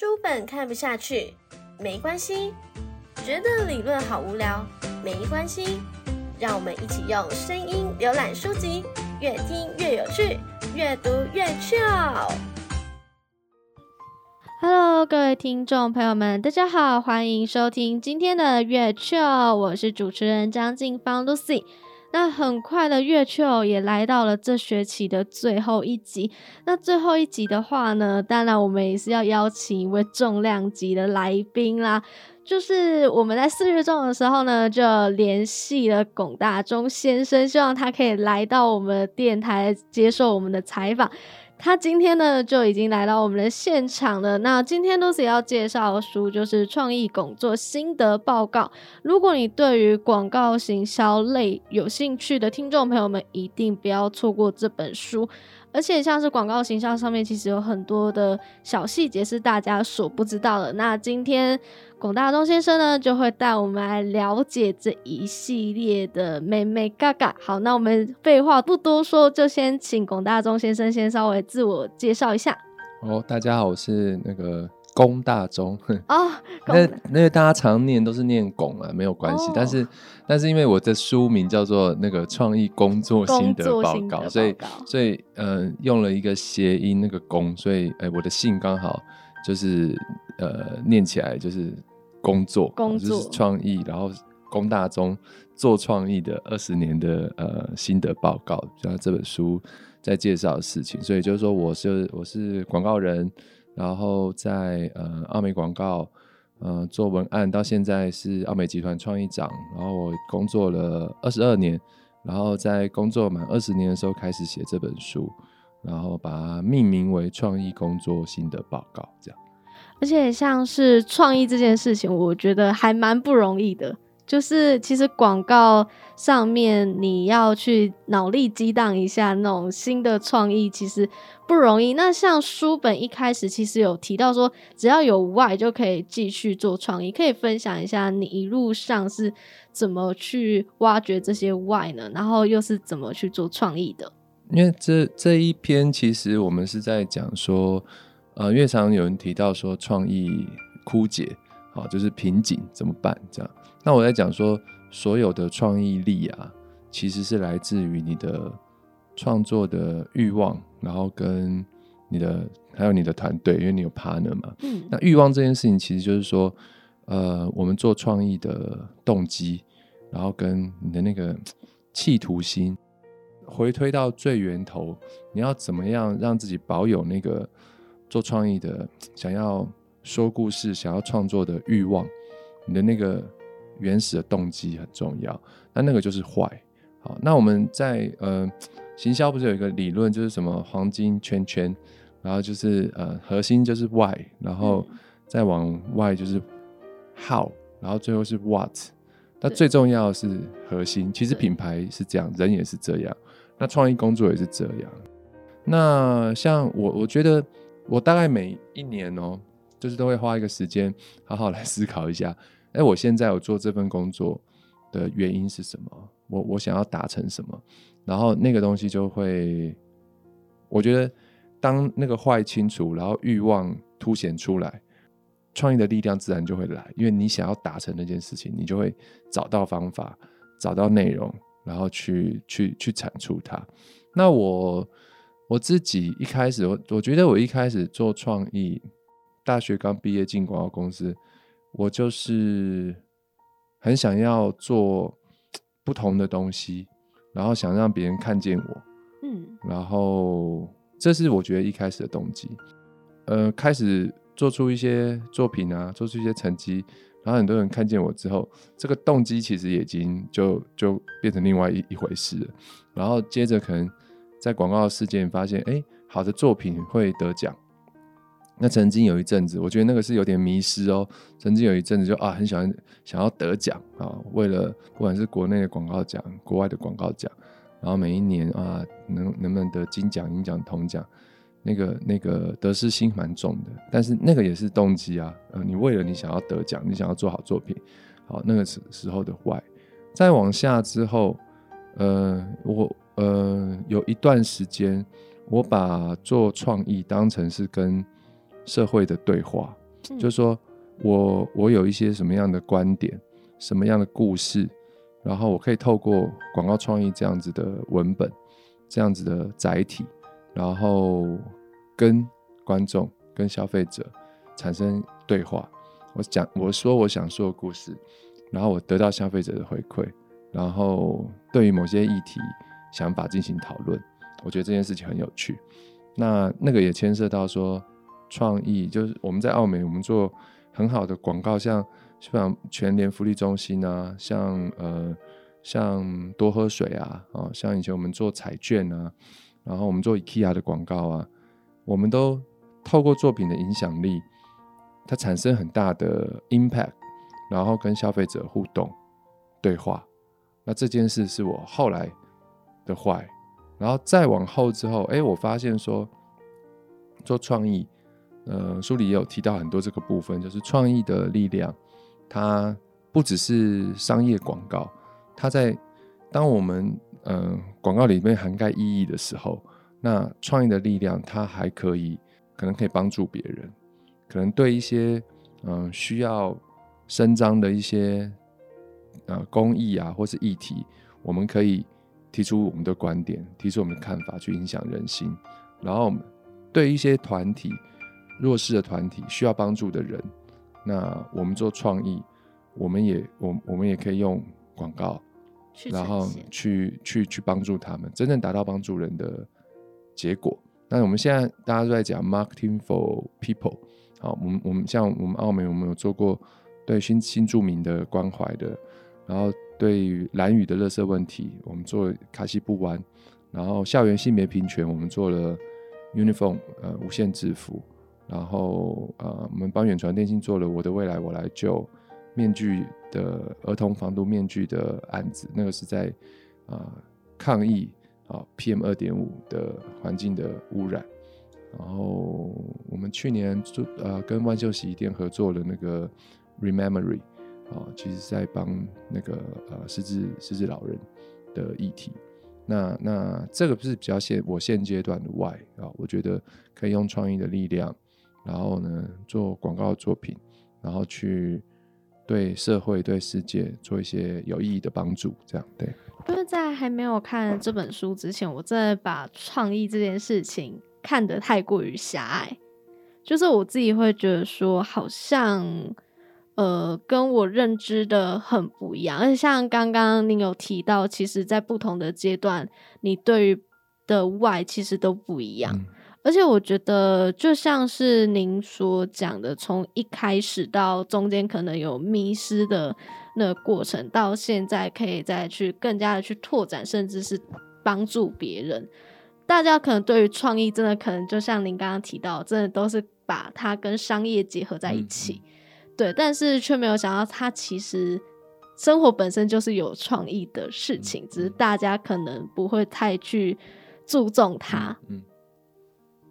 书本看不下去，没关系；觉得理论好无聊，没关系。让我们一起用声音浏览书籍，越听越有趣，越读越 chill。Hello，各位听众朋友们，大家好，欢迎收听今天的越趣我是主持人张静芳 Lucy。那很快的月球也来到了这学期的最后一集。那最后一集的话呢，当然我们也是要邀请一位重量级的来宾啦。就是我们在四月中的时候呢，就联系了龚大中先生，希望他可以来到我们电台接受我们的采访。他今天呢就已经来到我们的现场了。那今天 Lucy 要介绍的书就是《创意工作心得报告》。如果你对于广告行销类有兴趣的听众朋友们，一定不要错过这本书。而且像是广告形象上面，其实有很多的小细节是大家所不知道的。那今天龚大中先生呢，就会带我们来了解这一系列的美美嘎嘎。好，那我们废话不多说，就先请龚大中先生先稍微自我介绍一下。哦，大家好，我是那个。龚大中哦，那那个大家常念都是念龚啊，没有关系。但是但是因为我的书名叫做那个创意工作心得报告，所以所以呃用了一个谐音那个龚，所以哎我的姓刚好就是呃念起来就是工作，工作创意，然后工大中做创意的二十年的呃心得报告，就这本书在介绍的事情。所以就是说我是我是广告人。然后在呃奥美广告，呃做文案，到现在是奥美集团创意长。然后我工作了二十二年，然后在工作满二十年的时候开始写这本书，然后把它命名为《创意工作心得报告》这样。而且像是创意这件事情，我觉得还蛮不容易的。就是其实广告上面你要去脑力激荡一下那种新的创意，其实不容易。那像书本一开始其实有提到说，只要有 Y 就可以继续做创意，可以分享一下你一路上是怎么去挖掘这些 Y 呢？然后又是怎么去做创意的？因为这这一篇其实我们是在讲说，呃，越常有人提到说创意枯竭，好，就是瓶颈怎么办这样。那我在讲说，所有的创意力啊，其实是来自于你的创作的欲望，然后跟你的还有你的团队，因为你有 partner 嘛。嗯。那欲望这件事情，其实就是说，呃，我们做创意的动机，然后跟你的那个企图心，回推到最源头，你要怎么样让自己保有那个做创意的想要说故事、想要创作的欲望，你的那个。原始的动机很重要，那那个就是坏。好，那我们在呃行销不是有一个理论，就是什么黄金圈圈，然后就是呃核心就是 why，然后再往外就是 how，然后最后是 what。那最重要的是核心。其实品牌是这样，人也是这样，那创意工作也是这样。那像我，我觉得我大概每一年哦，就是都会花一个时间，好好来思考一下。哎，我现在我做这份工作的原因是什么？我我想要达成什么？然后那个东西就会，我觉得当那个坏清楚，然后欲望凸显出来，创意的力量自然就会来。因为你想要达成那件事情，你就会找到方法，找到内容，然后去去去产出它。那我我自己一开始，我我觉得我一开始做创意，大学刚毕业进广告公司。我就是很想要做不同的东西，然后想让别人看见我，嗯，然后这是我觉得一开始的动机。呃，开始做出一些作品啊，做出一些成绩，然后很多人看见我之后，这个动机其实已经就就变成另外一一回事了。然后接着可能在广告事件发现，哎，好的作品会得奖。那曾经有一阵子，我觉得那个是有点迷失哦。曾经有一阵子就啊，很喜欢想要得奖啊，为了不管是国内的广告奖、国外的广告奖，然后每一年啊，能能不能得金奖、银奖、铜奖，那个那个得失心蛮重的。但是那个也是动机啊，呃，你为了你想要得奖，你想要做好作品，好那个时时候的坏。再往下之后，呃，我呃有一段时间，我把做创意当成是跟社会的对话，嗯就是说我我有一些什么样的观点，什么样的故事，然后我可以透过广告创意这样子的文本，这样子的载体，然后跟观众、跟消费者产生对话。我讲，我说我想说的故事，然后我得到消费者的回馈，然后对于某些议题想法进行讨论。我觉得这件事情很有趣。那那个也牵涉到说创意，就是我们在澳美，我们做很好的广告，像像全联福利中心啊，像呃像多喝水啊，啊，像以前我们做彩券啊，然后我们做 IKEA 的广告啊，我们都透过作品的影响力，它产生很大的 impact，然后跟消费者互动对话。那这件事是我后来的坏，然后再往后之后，哎，我发现说做创意，呃，书里也有提到很多这个部分，就是创意的力量，它不只是商业广告，它在当我们呃广告里面涵盖意义的时候，那创意的力量它还可以可能可以帮助别人，可能对一些嗯、需要伸张的一些呃公益啊或是议题，我们可以提出我们的观点，提出我们的看法，去影响人心，然后对一些团体弱势的团体需要帮助的人，那我们做创意，我们也我我们也可以用广告，然后去去去帮助他们，真正达到帮助人的结果。那我们现在大家都在讲 marketing for people，好，我们我们像我们澳门，我们有做过对新新住民的关怀的，然后对于蓝屿的垃圾问题，我们做了卡西布湾，然后校园性别平权，我们做了 uniform 呃无限制服，然后呃我们帮远传电信做了我的未来我来救面具的儿童防毒面具的案子，那个是在啊、呃抗议啊 PM 二点五的环境的污染。然后我们去年做呃跟万秀洗衣店合作了那个 Rememory 啊，其实是在帮那个呃失智失智老人的议题。那那这个是比较现我现阶段的外啊，我觉得可以用创意的力量，然后呢做广告作品，然后去对社会对世界做一些有意义的帮助，这样对。因为在还没有看这本书之前，我真的把创意这件事情看得太过于狭隘，就是我自己会觉得说，好像呃跟我认知的很不一样。而且像刚刚您有提到，其实在不同的阶段，你对于的 why 其实都不一样。嗯而且我觉得，就像是您所讲的，从一开始到中间可能有迷失的那个过程，到现在可以再去更加的去拓展，甚至是帮助别人。大家可能对于创意，真的可能就像您刚刚提到，真的都是把它跟商业结合在一起，对，但是却没有想到，他其实生活本身就是有创意的事情，只是大家可能不会太去注重它。嗯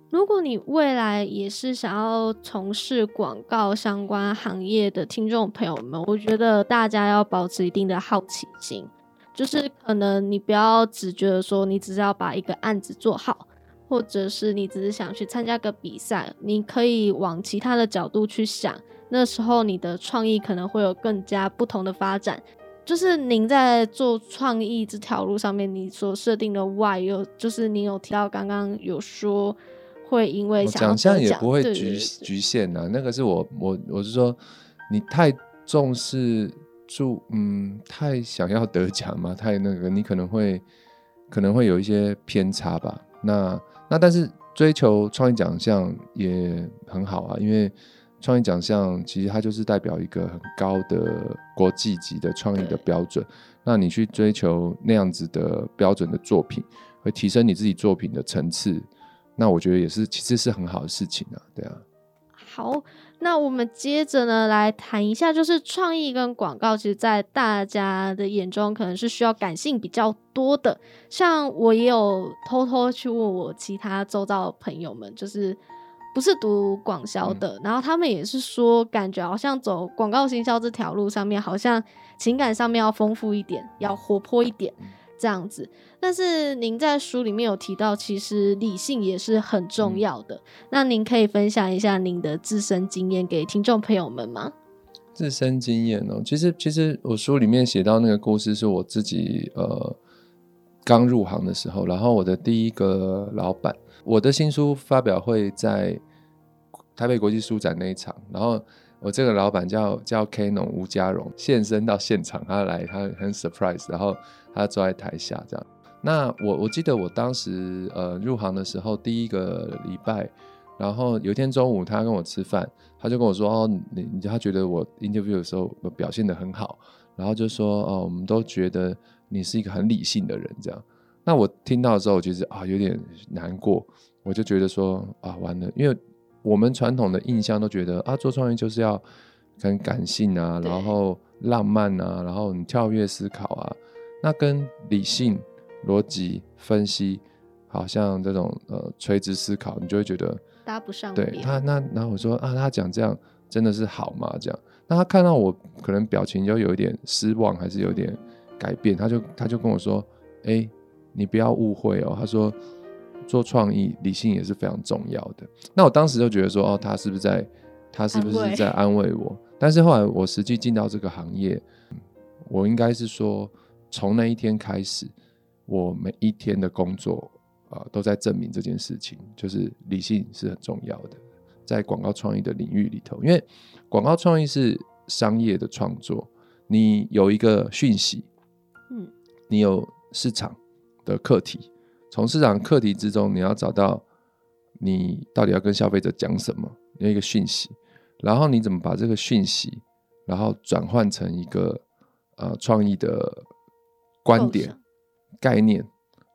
如果你未来也是想要从事广告相关行业的听众朋友们，我觉得大家要保持一定的好奇心，就是可能你不要只觉得说你只是要把一个案子做好，或者是你只是想去参加个比赛，你可以往其他的角度去想，那时候你的创意可能会有更加不同的发展。就是您在做创意这条路上面，你所设定的 why 有，就是你有提到刚刚有说。会因为奖项也不会局局限呐、那个是我我我是说，你太重视注嗯，太想要得奖嘛，太那个，你可能会可能会有一些偏差吧。那那但是追求创意奖项也很好啊，因为创意奖项其实它就是代表一个很高的国际级的创意的标准。那你去追求那样子的标准的作品，会提升你自己作品的层次。那我觉得也是，其实是很好的事情啊，对啊。好，那我们接着呢来谈一下，就是创意跟广告，其实，在大家的眼中可能是需要感性比较多的。像我也有偷偷去问我其他周遭的朋友们，就是不是读广销的，然后他们也是说，感觉好像走广告行销这条路上面，好像情感上面要丰富一点，要活泼一点。这样子。但是您在书里面有提到，其实理性也是很重嗯要的。那您可以分享一下您的自身经验给听众朋友们吗？自身经验哦，其实其实我书里面写到那个故事是我自己呃刚入行的时候，然后我的第一个老板，我的新书发表会在台北国际书展那一场，然后我这个老板叫叫 K 农吴家荣现身到现场，他来他很 surprise，然后他坐在台下这样。那我我记得我当时呃入行的时候第一个礼拜，然后有一天中午他跟我吃饭，他就跟我说哦你你他觉得我 interview 的时候我表现得很好，然后就说哦我们都觉得你是一个很理性的人这样。那我听到之后，其实啊有点难过，我就觉得说啊完了，因为我们传统的印象都觉得啊做创业就是要很感性啊，然后浪漫啊，然后你跳跃思考啊，那跟理性、逻辑分析，好像这种呃垂直思考，你就会觉得搭不上对边。他那然后我说啊他讲这样真的是好吗？这样，那他看到我可能表情就有一点失望，还是有点改变，他就他就跟我说，哎、你不要误会哦，他说做创意理性也是非常重要的。那我当时就觉得说，哦，他是不是在他是不是在安慰我？但是后来我实际进到这个行业，我应该是说，从那一天开始，我每一天的工作啊、呃都在证明这件事情，就是理性是很重要的，在广告创意的领域里头，因为广告创意是商业的创作，你有一个讯息，嗯，你有市场的课题，从市场课题之中，你要找到你到底要跟消费者讲什么，有一个讯息，然后你怎么把这个讯息，然后转换成一个呃创意的观点概念，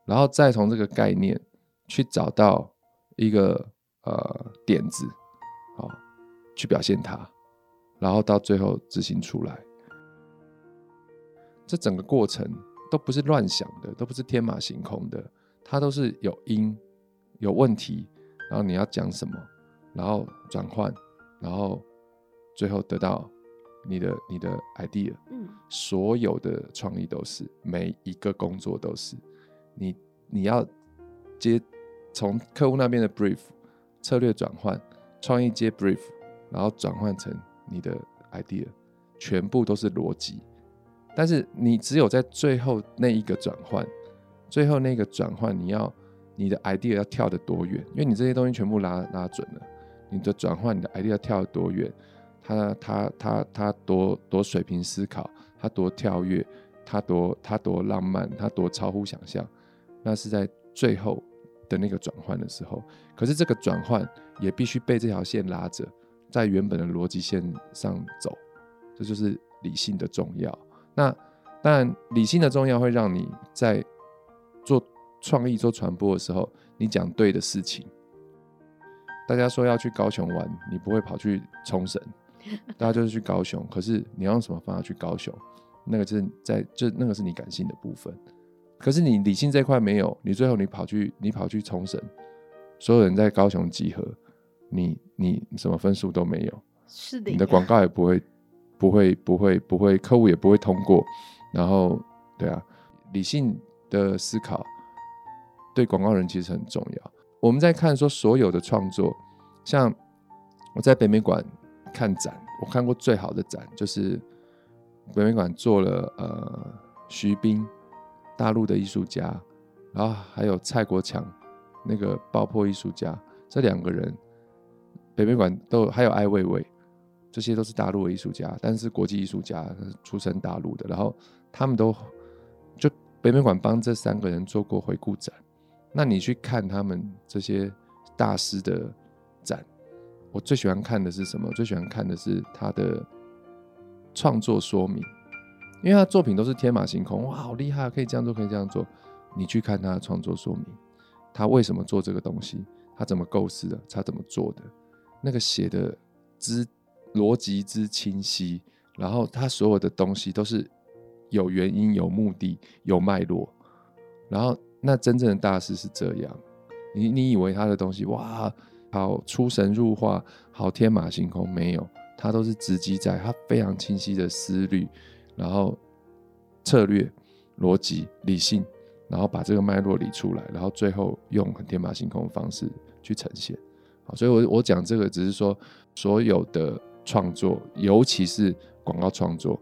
然后再从这个概念去找到一个呃点子，好、去表现它，然后到最后执行出来。这整个过程都不是乱想的，都不是天马行空的，它都是有因、有问题，然后你要讲什么，然后转换，然后最后得到你的你的 idea。嗯，所有的创意都是，每一个工作都是，你你要接从客户那边的 brief 策略转换，创意接 brief，然后转换成你的 idea，全部都是逻辑。但是你只有在最后那一个转换，最后那个转换，你要你的 idea 要跳得多远？因为你这些东西全部拉拉准了，你的转换，你的 idea 要跳得多远？他他他他多多水平思考，他多跳跃，他多他多浪漫，他多超乎想象，那是在最后的那个转换的时候。可是这个转换也必须被这条线拉着，在原本的逻辑线上走，这就是理性的重要。那当然，理性的重要会让你在做创意、做传播的时候，你讲对的事情。大家说要去高雄玩，你不会跑去冲绳，大家就是去高雄。可是你要用什么方法去高雄？那个就是在就那个是你感性的部分。可是你理性这块没有，你最后你跑去你跑去冲绳，所有人在高雄集合，你你什么分数都没有，是的，你的广告也不会不会不会不会，客户也不会通过。然后对啊，理性的思考对广告人其实很重要。我们在看说所有的创作，像我在北美馆看展，我看过最好的展就是北美馆做了呃徐冰，大陆的艺术家，然后还有蔡国强那个爆破艺术家，这两个人北美馆都还有艾未未，这些都是大陆的艺术家，但是国际艺术家出身大陆的，然后他们都就北美馆帮这三个人做过回顾展。那你去看他们这些大师的展，我最喜欢看的是什么？最喜欢看的是他的创作说明，因为他作品都是天马行空，哇，好厉害，可以这样做，可以这样做。你去看他的创作说明，他为什么做这个东西，他怎么构思的，他怎么做的，那个写的之逻辑之清晰，然后他所有的东西都是有原因、有目的、有脉络，然后。那真正的大师是这样，你你以为他的东西哇，好出神入化，好天马行空，没有，他都是直击在他非常清晰的思虑，然后策略、逻辑、理性，然后把这个脉络理出来，然后最后用很天马行空的方式去呈现。好，所以我我讲这个只是说，所有的创作，尤其是广告创作，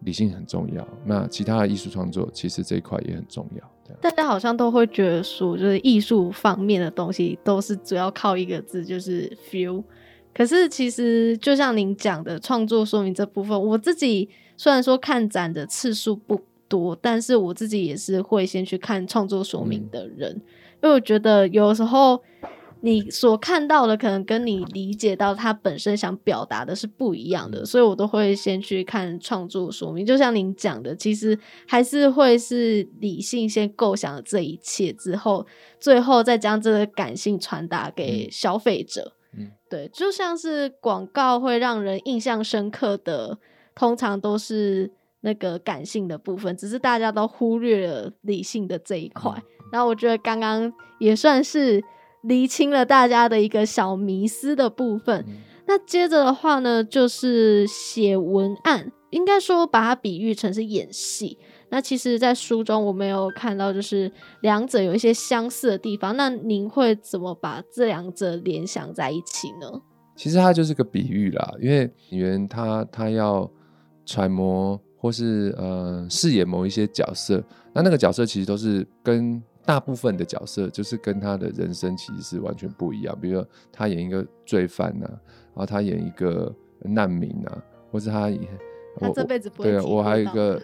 理性很重要。那其他的艺术创作，其实这一块也很重要。大家好像都会觉得说，就是艺术方面的东西都是主要靠一个字，就是 feel。可是其实就像您讲的创作说明这部分，我自己虽然说看展的次数不多，但是我自己也是会先去看创作说明的人，因为我觉得有时候。你所看到的可能跟你理解到他本身想表达的是不一样的，所以我都会先去看创作说明。就像您讲的，其实还是会是理性先构想了这一切之后，最后再将这个感性传达给消费者。嗯，对，就像是广告会让人印象深刻的，通常都是那个感性的部分，只是大家都忽略了理性的这一块。然后我觉得刚刚也算是。厘清了大家的一个小迷思的部分。那接着的话呢，就是写文案，应该说把它比喻成是演戏。那其实，在书中我们有看到，就是两者有一些相似的地方。那您会怎么把这两者联想在一起呢？其实它就是个比喻啦，因为演员他他要揣摩或是呃饰演某一些角色，那那个角色其实都是跟。大部分的角色就是跟他的人生其实是完全不一样，比如说他演一个罪犯呐，然后他演一个难民啊，或是他演他这辈子不会对啊，我还有一个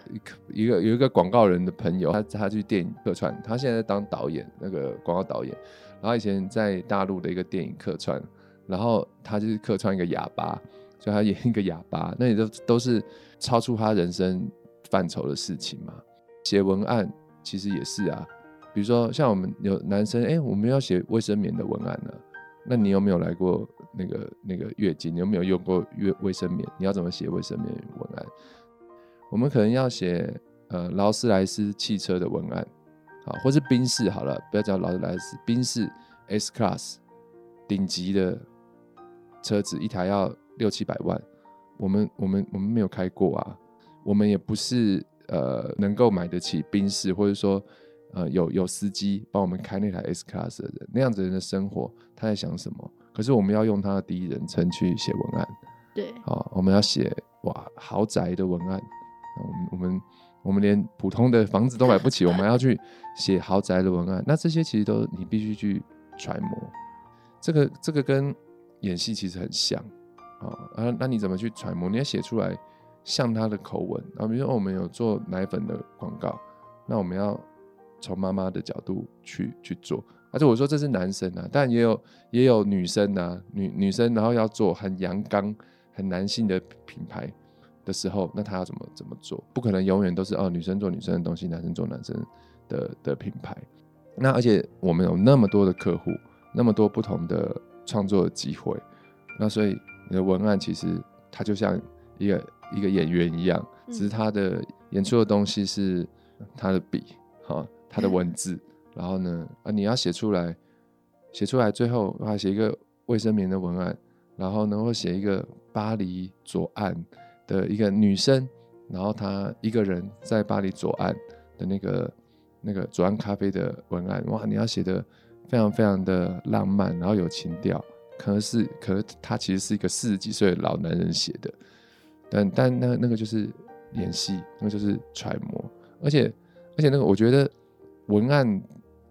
一个有一个广告人的朋友，他他去电影客串，他现在当导演，那个广告导演，然后以前在大陆的一个电影客串，然后他就是客串一个哑巴，所以他演一个哑巴，那也都都是超出他人生范畴的事情嘛。写文案其实也是啊。比如说，像我们有男生，哎，我们要写卫生棉的文案呢，那你有没有来过那个那个月经？你有没有用过月卫生棉？你要怎么写卫生棉文案？我们可能要写呃劳斯莱斯汽车的文案，好，或是宾士好了，不要叫劳斯莱斯，宾士 S Class 顶级的车子，一台要六七百万，我们我们我们没有开过啊，我们也不是呃能够买得起宾士，或者说。呃，有有司机帮我们开那台 S Class 的人，那样子人的生活，他在想什么？可是我们要用他的第一人称去写文案，对，好，我们要写哇豪宅的文案，我们我们我们连普通的房子都买不起，我们要去写豪宅的文案，那这些其实都你必须去揣摩，这个这个跟演戏其实很像啊，啊，那你怎么去揣摩？你要写出来像他的口吻啊，比如说我们有做奶粉的广告，那我们要。从妈妈的角度去去做，而且我说这是男生啊，但也有也有女生啊，女女生然后要做很阳刚、很男性的品牌的时候，那他要怎么怎么做？不可能永远都是哦，女生做女生的东西，男生做男生的的品牌。那而且我们有那么多的客户，那么多不同的创作的机会，那所以你的文案其实它就像一个一个演员一样，只是他的演出的东西是他的笔，哈。他的文字，然后呢，啊，你要写出来，写出来，最后啊，写一个卫生棉的文案，然后呢，会写一个巴黎左岸的一个女生，然后她一个人在巴黎左岸的那个那个左岸咖啡的文案，哇，你要写的非常非常的浪漫，然后有情调，可能是，可是他其实是一个四十几岁的老男人写的，但但那那个就是演戏，那个就是揣摩，而且而且那个我觉得。文案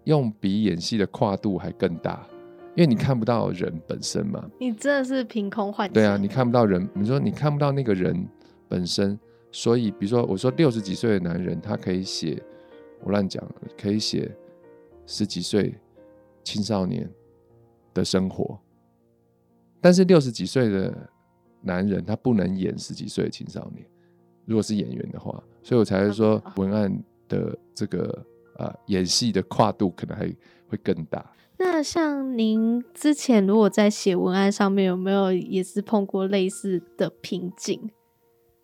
用比演戏的跨度还更大，因为你看不到人本身嘛。你真的是凭空幻想。对啊，你看不到人，你说你看不到那个人本身，所以比如说我说六十几岁的男人，他可以写，我乱讲，可以写十几岁青少年的生活，但是六十几岁的男人他不能演十几岁的青少年，如果是演员的话，所以我才会说文案的这个。啊，演戏的跨度可能还会更大。那像您之前如果在写文案上面，有没有也是碰过类似的瓶颈？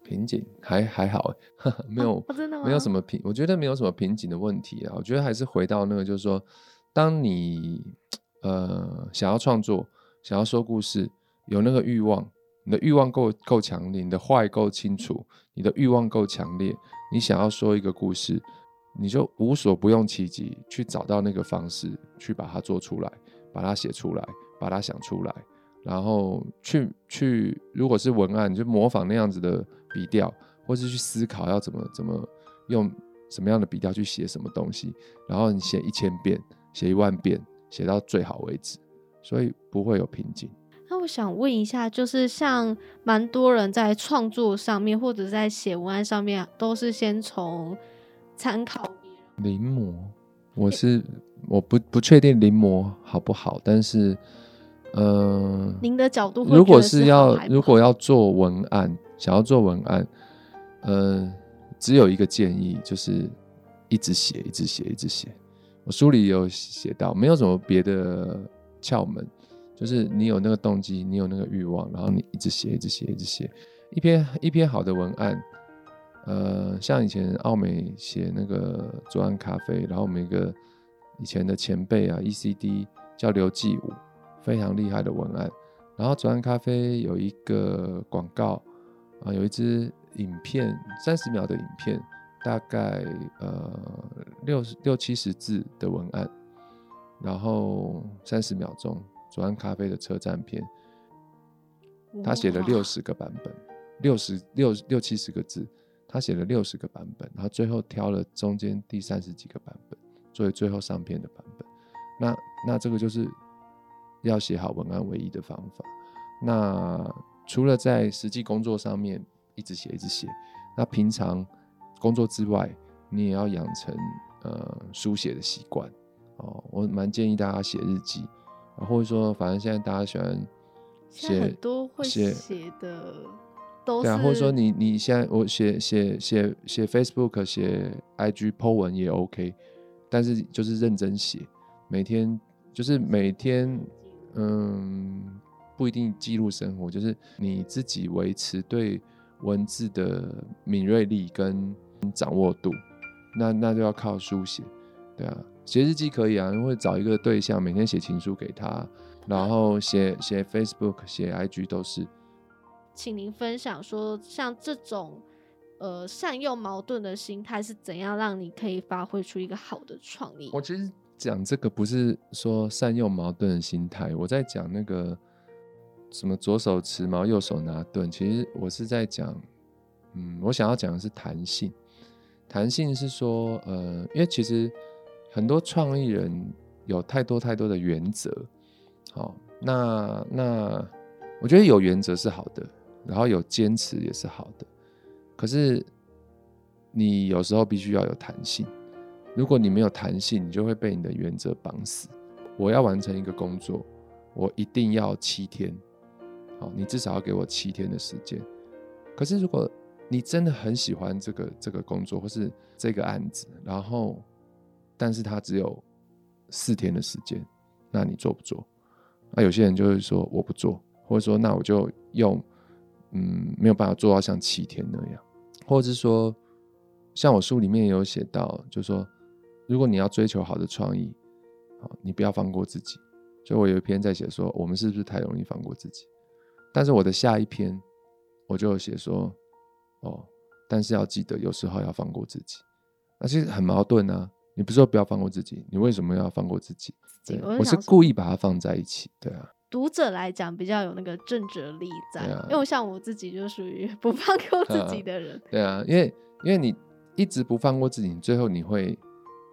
瓶颈还还好，没有，真的吗？没有什么瓶，我觉得没有什么瓶颈的问题啊。我觉得还是回到那个，就是说，当你呃想要创作、想要说故事，有那个欲望，你的欲望够够强烈，你的话够清楚，你的欲望够强烈，你想要说一个故事。你就无所不用其极去找到那个方式，去把它做出来，把它写出来，把它想出来，然后去去，如果是文案，就模仿那样子的笔调，或是去思考要怎么怎么用什么样的笔调去写什么东西，然后你写一千遍，写一万遍，写到最好为止，所以不会有瓶颈。那我想问一下，就是像蛮多人在创作上面，或者在写文案上面，都是先从参考临摹，我是我不不确定临摹好不好，但是，呃，您的角度如果是要如果要做文案，想要做文案，呃，只有一个建议，就是一直写，一直写，一直写。我书里有写到，没有什么别的窍门，就是你有那个动机，你有那个欲望，然后你一直写，一直写，一直写。一篇一篇好的文案，呃，像以前奥美写那个左岸咖啡，然后我们一个以前的前辈啊，ECD 叫刘继武，非常厉害的文案。然后左岸咖啡有一个广告啊，有一支影片，三十秒的影片，大概呃六十六七十字的文案，然后三十秒钟，左岸咖啡的车站片，他写了哇六十个版本，六十六六七十个字，他写了六十个版本，然后最后挑了中间第三十几个版本作为最后上片的版本。那那这个就是要写好文案唯一的方法。那除了在实际工作上面一直写一直写，那平常工作之外，你也要养成呃书写的习惯哦。我蛮建议大家写日记，啊或者说反正现在大家喜欢现在很多会写写的都是，对啊，或者说你你现在我写写写写 Facebook 写 IG po 文也 OK，但是就是认真写，每天就是每天嗯不一定记录生活，就是你自己维持对文字的敏锐力跟掌握度，那那就要靠书写，对啊，写日记可以啊，会找一个对象，每天写情书给他，然后写写 Facebook 写 IG 都是。请您分享说，像这种呃善用矛盾的心态是怎样让你可以发挥出一个好的创意？我其实讲这个不是说善用矛盾的心态，我在讲那个什么左手持矛，右手拿盾。其实我是在讲，嗯，我想要讲的是弹性。弹性是说，呃，因为其实很多创意人有太多太多的原则，好，那那我觉得有原则是好的，然后有坚持也是好的，可是你有时候必须要有弹性。如果你没有弹性，你就会被你的原则绑死。我要完成一个工作，我一定要七天，好，你至少要给我七天的时间。可是如果你真的很喜欢这个这个工作或是这个案子，然后但是它只有四天的时间，那你做不做？那有些人就会说我不做，或者说那我就用嗯没有办法做到像七天那样，或者是说像我书里面有写到，就说如果你要追求好的创意，好，你不要放过自己。所以我有一篇在写说，我们是不是太容易放过自己？但是我的下一篇我就写说，哦，但是要记得有时候要放过自己。那其实很矛盾啊，你不是说不要放过自己，你为什么要放过自己？对我是故意把它放在一起，对啊，读者来讲比较有那个正哲力在，啊因为像我自己就属于 不放过自己的人。对啊，因为因为你一直不放过自己，最后你会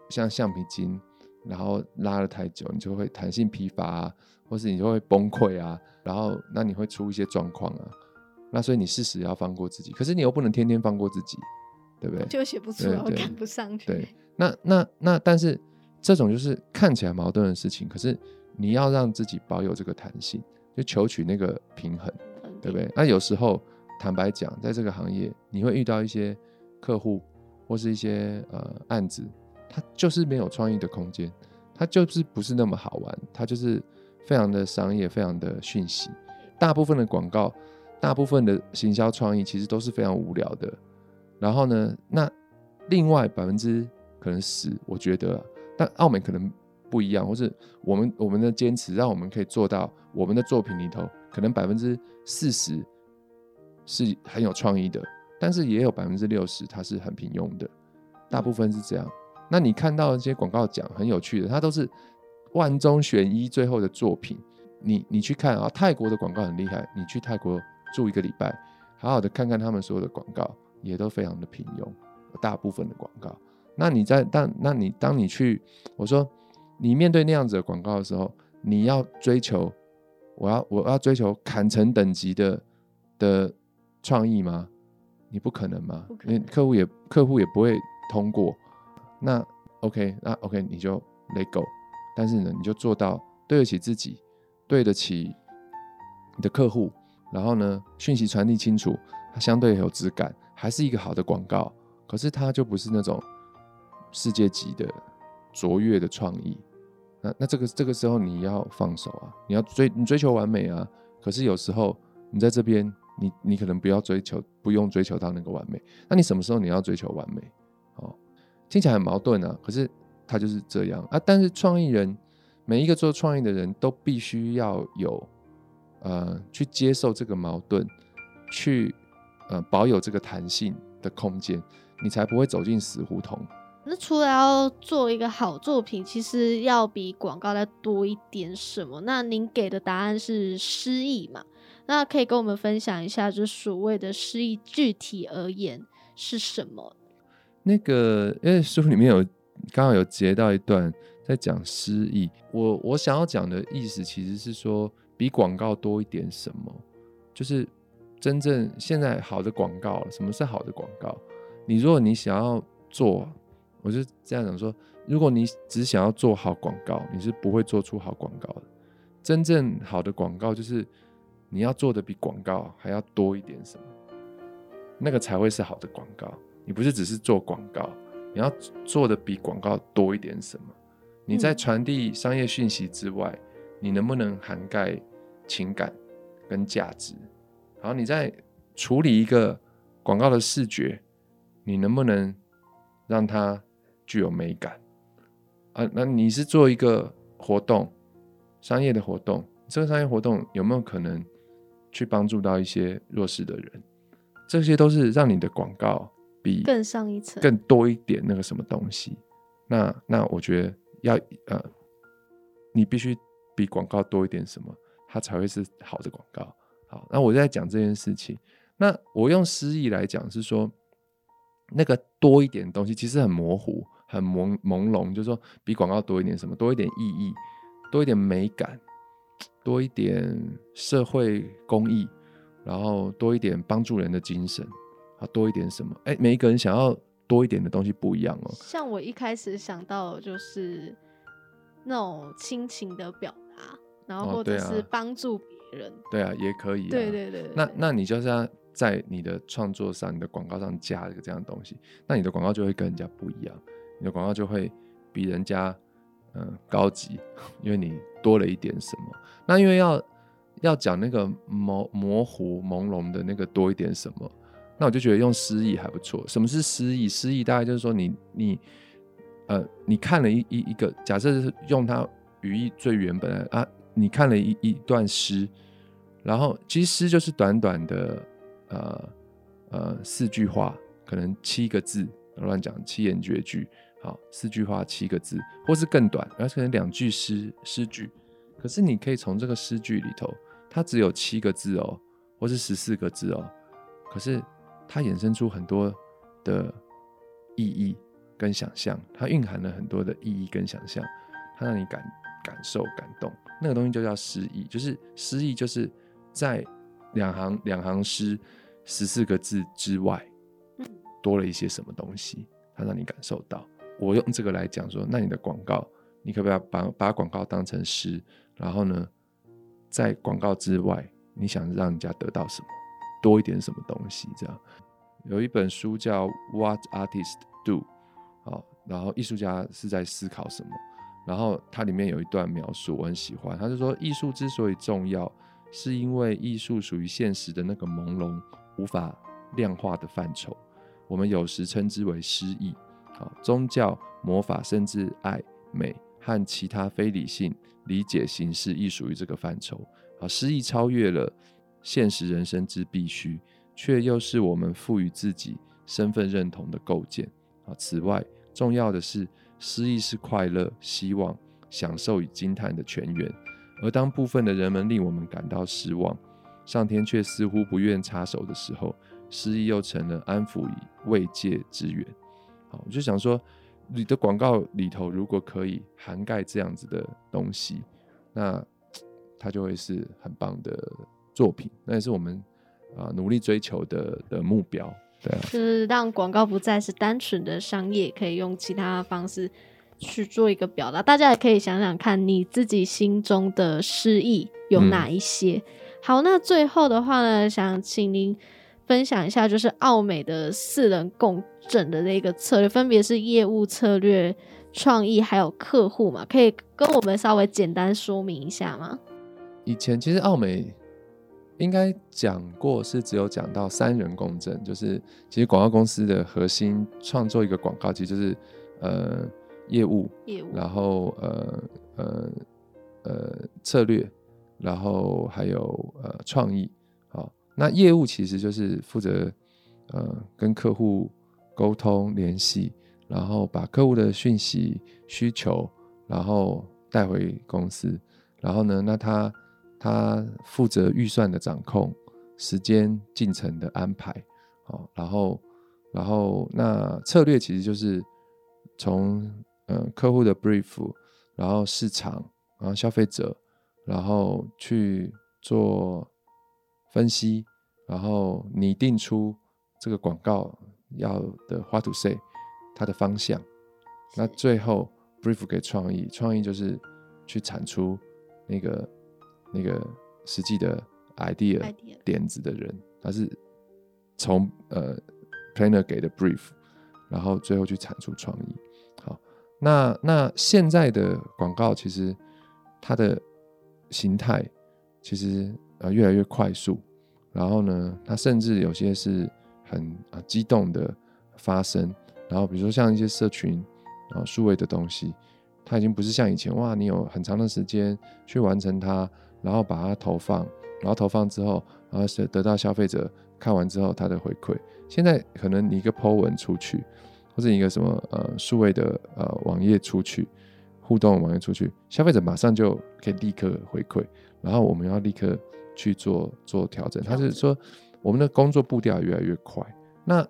像橡皮筋，然后拉了太久，你就会弹性疲乏啊，或是你就会崩溃啊，然后那你会出一些状况啊，那所以你适时要放过自己，可是你又不能天天放过自己，对不对？就写不出来，我对对赶不上去。对，那那那，但是这种就是看起来矛盾的事情，可是你要让自己保有这个弹性，就求取那个平衡。对不对？那有时候坦白讲，在这个行业，你会遇到一些客户或是一些呃案子，它就是没有创意的空间，它就是不是那么好玩，它就是非常的商业，非常的讯息。大部分的广告，大部分的行销创意其实都是非常无聊的。然后呢，那另外百分之可能十，我觉得啊，但澳门可能不一样，或是我们我们的坚持，让我们可以做到我们的作品里头，可能百分之四十是很有创意的，但是也有百分之六十它是很平庸的，大部分是这样。那你看到这些广告奖很有趣的，它都是万中选一最后的作品。你你去看啊，泰国的广告很厉害，你去泰国住一个礼拜，好好的看看他们所有的广告，也都非常的平庸，大部分的广告。那你在当那你当你去，我说你面对那样子的广告的时候，你要追求，我要我要追求砍成等级的的创意吗？你不可能吗？因为客户也客户也不会通过。那 OK，那 OK 你就 let go，但是呢，你就做到对得起自己，对得起你的客户，然后呢，讯息传递清楚，它相对有质感，还是一个好的广告。可是它就不是那种世界级的卓越的创意。那那这个这个时候你要放手啊，你要追你追求完美啊。可是有时候你在这边，你你可能不要追求，不用追求到那个完美。那你什么时候你要追求完美？哦，听起来很矛盾啊。可是他就是这样啊。但是创意人，每一个做创意的人都必须要有呃去接受这个矛盾，去呃保有这个弹性的空间，你才不会走进死胡同。那除了要做一个好作品，其实要比广告再多一点什么？那您给的答案是诗意嘛？那可以跟我们分享一下，就所谓的诗意，具体而言是什么？那个，因为书里面有刚好有截到一段在讲诗意，我我想要讲的意思其实是说，比广告多一点什么？就是真正现在好的广告，什么是好的广告？你如果你想要做。我是这样讲说，如果你只想要做好广告，你是不会做出好广告的。真正好的广告就是你要做的比广告还要多一点什么，那个才会是好的广告。你不是只是做广告，你要做的比广告多一点什么？你在传递商业讯息之外，你能不能涵盖情感跟价值？然后你在处理一个广告的视觉，你能不能让它？具有美感啊！那你是做一个活动，商业的活动，这个商业活动有没有可能去帮助到一些弱势的人？这些都是让你的广告比更上一层、更多一点那个什么东西。那那我觉得要呃，你必须比广告多一点什么，它才会是好的广告。好，那我在讲这件事情，那我用诗意来讲是说，那个多一点东西其实很模糊。很朦朦胧，就是说比广告多一点什么，多一点意义，多一点美感，多一点社会公益，然后多一点帮助人的精神，啊，多一点什么？哎，每一个人想要多一点的东西不一样哦。像我一开始想到就是那种亲情的表达，然后或者是帮助别人，对啊，也可以。对对对。那那你就是要在你的创作上、你的广告上加一个这样的东西，那你的广告就会跟人家不一样。你的广告就会比人家嗯高级，因为你多了一点什么。那因为要要讲那个模模糊朦胧的那个多一点什么，那我就觉得用诗意还不错。什么是诗意？诗意大概就是说你你呃你看了一一一个，假设是用它语义最原本的啊，你看了一一段诗，然后其实诗就是短短的呃呃四句话，可能七个字，乱讲七言绝句。好，四句话七个字，或是更短，而可能两句诗诗句。可是你可以从这个诗句里头，它只有七个字哦，或是十四个字哦。可是它衍生出很多的意义跟想象，它蕴含了很多的意义跟想象，它让你感感受感动。那个东西就叫诗意，就是诗意，就是在两行两行诗十四个字之外，多了一些什么东西，它让你感受到。我用这个来讲说，那你的广告，你可不可以把把广告当成诗？然后呢，在广告之外，你想让人家得到什么，多一点什么东西？这样有一本书叫《What Artists Do》，好，然后艺术家是在思考什么？然后它里面有一段描述，我很喜欢。他就说，艺术之所以重要，是因为艺术属于现实的那个朦胧、无法量化的范畴，我们有时称之为诗意。好，宗教、魔法，甚至爱、美和其他非理性理解形式，亦属于这个范畴。啊，诗意超越了现实人生之必须，却又是我们赋予自己身份认同的构建。啊，此外，重要的是，诗意是快乐、希望、享受与惊叹的泉源。而当部分的人们令我们感到失望，上天却似乎不愿插手的时候，诗意又成了安抚与慰藉之源。好，我就想说，你的广告里头如果可以涵盖这样子的东西，那它就会是很棒的作品。那也是我们啊努力追求的的目标。对啊，就是让广告不再是单纯的商业，可以用其他方式去做一个表达。大家也可以想想看，你自己心中的诗意有哪一些？好，那最后的话呢，想请您分享一下，就是奥美的四人共振的那个策略，分别是业务策略、创意还有客户嘛？可以跟我们稍微简单说明一下吗？以前其实奥美。应该讲过是只有讲到三人共振，就是其实广告公司的核心创作一个广告，其实就是呃业务，业务，然后呃呃呃策略，然后还有呃创意。那业务其实就是负责呃跟客户沟通联系，然后把客户的讯息需求，然后带回公司，然后呢，那他。他负责预算的掌控、时间进程的安排，好，然后，然后那策略其实就是从嗯客户的 brief，然后市场，然后消费者，然后去做分析，然后拟定出这个广告要的 what to say，它的方向，那最后 brief 给创意，创意就是去产出那个。那个实际的 idea 点子的人，他是从呃 planner 给的 brief，然后最后去产出创意。好，那那现在的广告其实它的形态其实呃越来越快速，然后呢，它甚至有些是很啊激动的发生，然后比如说像一些社群啊数位的东西，它已经不是像以前哇，你有很长的时间去完成它。然后把它投放，然后投放之后，然后是得到消费者看完之后他的回馈。现在可能你一个 po 文出去，或者一个什么呃数位的呃网页出去，互动网页出去，消费者马上就可以立刻回馈，然后我们要立刻去做做调整。他是说我们的工作步调越来越快。那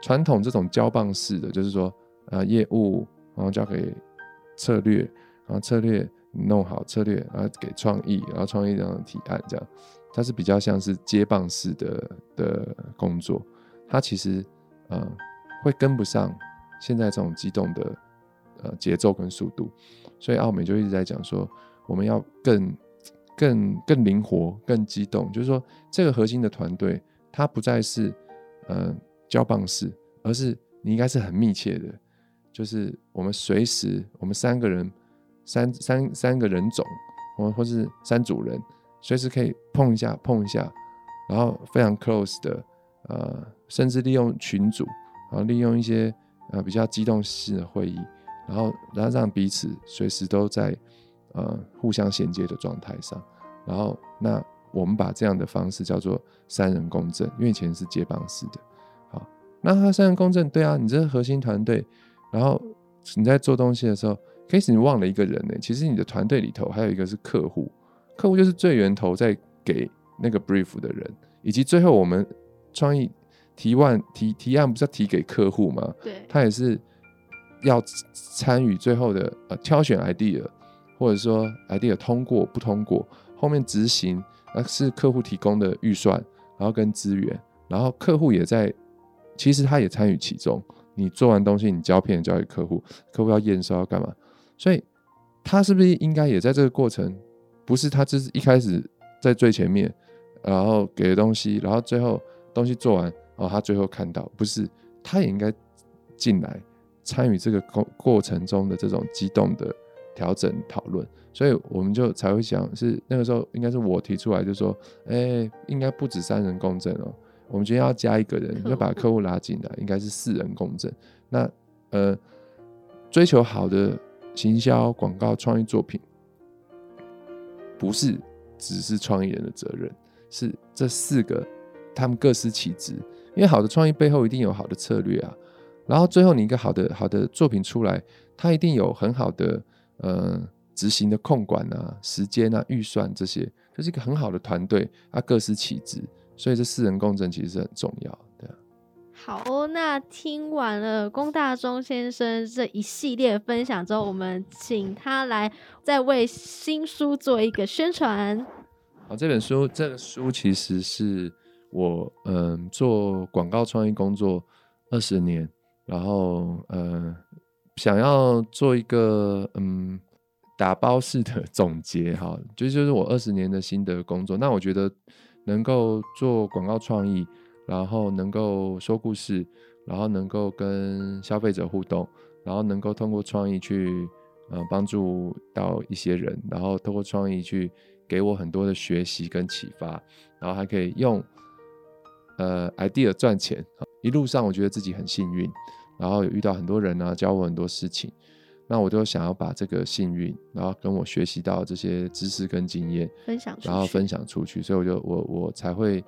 传统这种交棒式的，就是说呃业务然后交给策略，然后策略。弄好策略，然后给创意，然后创意这样提案，这样，它是比较像是接棒式的的工作，它其实呃会跟不上现在这种激动的呃节奏跟速度，所以澳美就一直在讲说，我们要更更更灵活、更激动，就是说这个核心的团队，它不再是呃交棒式，而是你应该是很密切的，就是我们随时我们三个人。三三三个人种，或或是三组人，随时可以碰一下碰一下，然后非常 close 的，呃，甚至利用群组，然后利用一些呃比较机动式的会议，然后然后让彼此随时都在呃互相衔接的状态上，然后那我们把这样的方式叫做三人共振，因为以前是接棒式的，好，那他三人共振，对啊，你这个核心团队，然后你在做东西的时候。开始你忘了一个人呢，其实你的团队里头还有一个是客户，客户就是最源头在给那个 brief 的人，以及最后我们创意提案提提案不是要提给客户吗？对，他也是要参与最后的呃挑选 idea，或者说 idea 通过不通过，后面执行那是客户提供的预算，然后跟资源，然后客户也在，其实他也参与其中。你做完东西，你胶片交给客户，客户要验收要干嘛？所以，他是不是应该也在这个过程？不是他只是一开始在最前面，然后给的东西，然后最后东西做完，哦，他最后看到，不是他也应该进来参与这个过过程中的这种激动的调整讨论。所以我们就才会想，是那个时候应该是我提出来，就说，哎，应该不止三人共振哦，我们今天要加一个人，要把客户拉进来，应该是四人共振。那呃，追求好的。行销、广告、创意作品，不是只是创意人的责任，是这四个他们各司其职。因为好的创意背后一定有好的策略啊，然后最后你一个好的好的作品出来，它一定有很好的呃执行的控管啊、时间啊、预算这些，就是一个很好的团队啊，各司其职，所以这四人共振其实是很重要的。好哦，那听完了龚大中先生这一系列分享之后，我们请他来再为新书做一个宣传。好，这本书，这个书其实是我嗯做广告创意工作二十年，然后呃想要做一个嗯打包式的总结 哈，就就是我二十年的心得工作。那我觉得能够做广告创意。然后能够说故事，然后能够跟消费者互动，然后能够通过创意去呃帮助到一些人，然后通过创意去给我很多的学习跟启发，然后还可以用呃 idea 赚钱。一路上我觉得自己很幸运，然后有遇到很多人啊，教我很多事情，那我就想要把这个幸运，然后跟我学习到这些知识跟经验分享，然后分享出去，所以我就我我才会。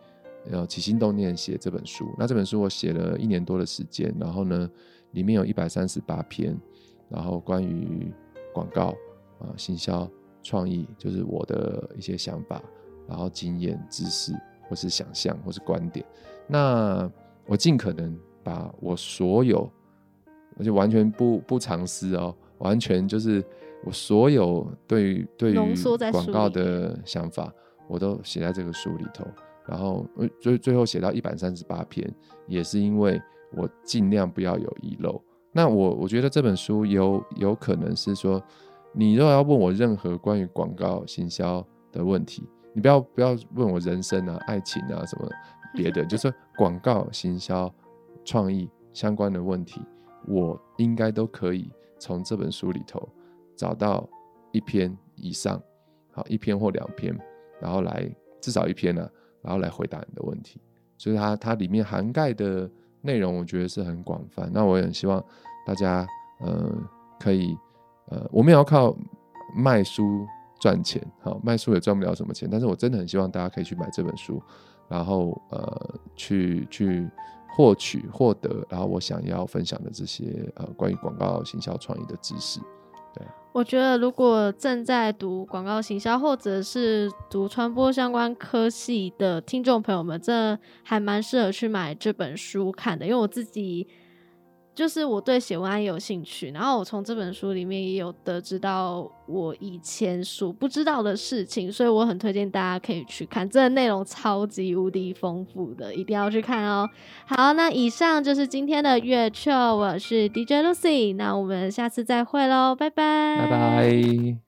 呃起心动念写这本书，那这本书我写了一年多的时间，然后呢，里面有一百三十八篇，然后关于广告啊、行销、创意，就是我的一些想法，然后经验、知识，或是想象，或是观点。那我尽可能把我所有，而且完全不不藏私哦，完全就是我所有对于对于广告的想法，我都写在这个书里头。然后，最最后写到一百三十八篇，也是因为我尽量不要有遗漏。那我我觉得这本书有有可能是说，你如果要问我任何关于广告行销的问题，你不要不要问我人生啊、爱情啊什么别的，就是广告行销、创意相关的问题，我应该都可以从这本书里头找到一篇以上，好一篇或两篇，然后来至少一篇呢。然后来回答你的问题，所以它它里面涵盖的内容，我觉得是很广泛。那我也很希望大家，呃，可以，呃，我们也要靠卖书赚钱，好，卖书也赚不了什么钱。但是我真的很希望大家可以去买这本书，然后呃，去去获取获得，然后我想要分享的这些呃关于广告行销创意的知识。我觉得，如果正在读广告行销或者是读传播相关科系的听众朋友们，这还蛮适合去买这本书看的，因为我自己。就是我对写文案也有兴趣，然后我从这本书里面也有得知到我以前所不知道的事情，所以我很推荐大家可以去看，这内容超级无敌丰富的，一定要去看哦。好，那以上就是今天的月球，我是 DJ Lucy，那我们下次再会喽，拜拜，拜拜。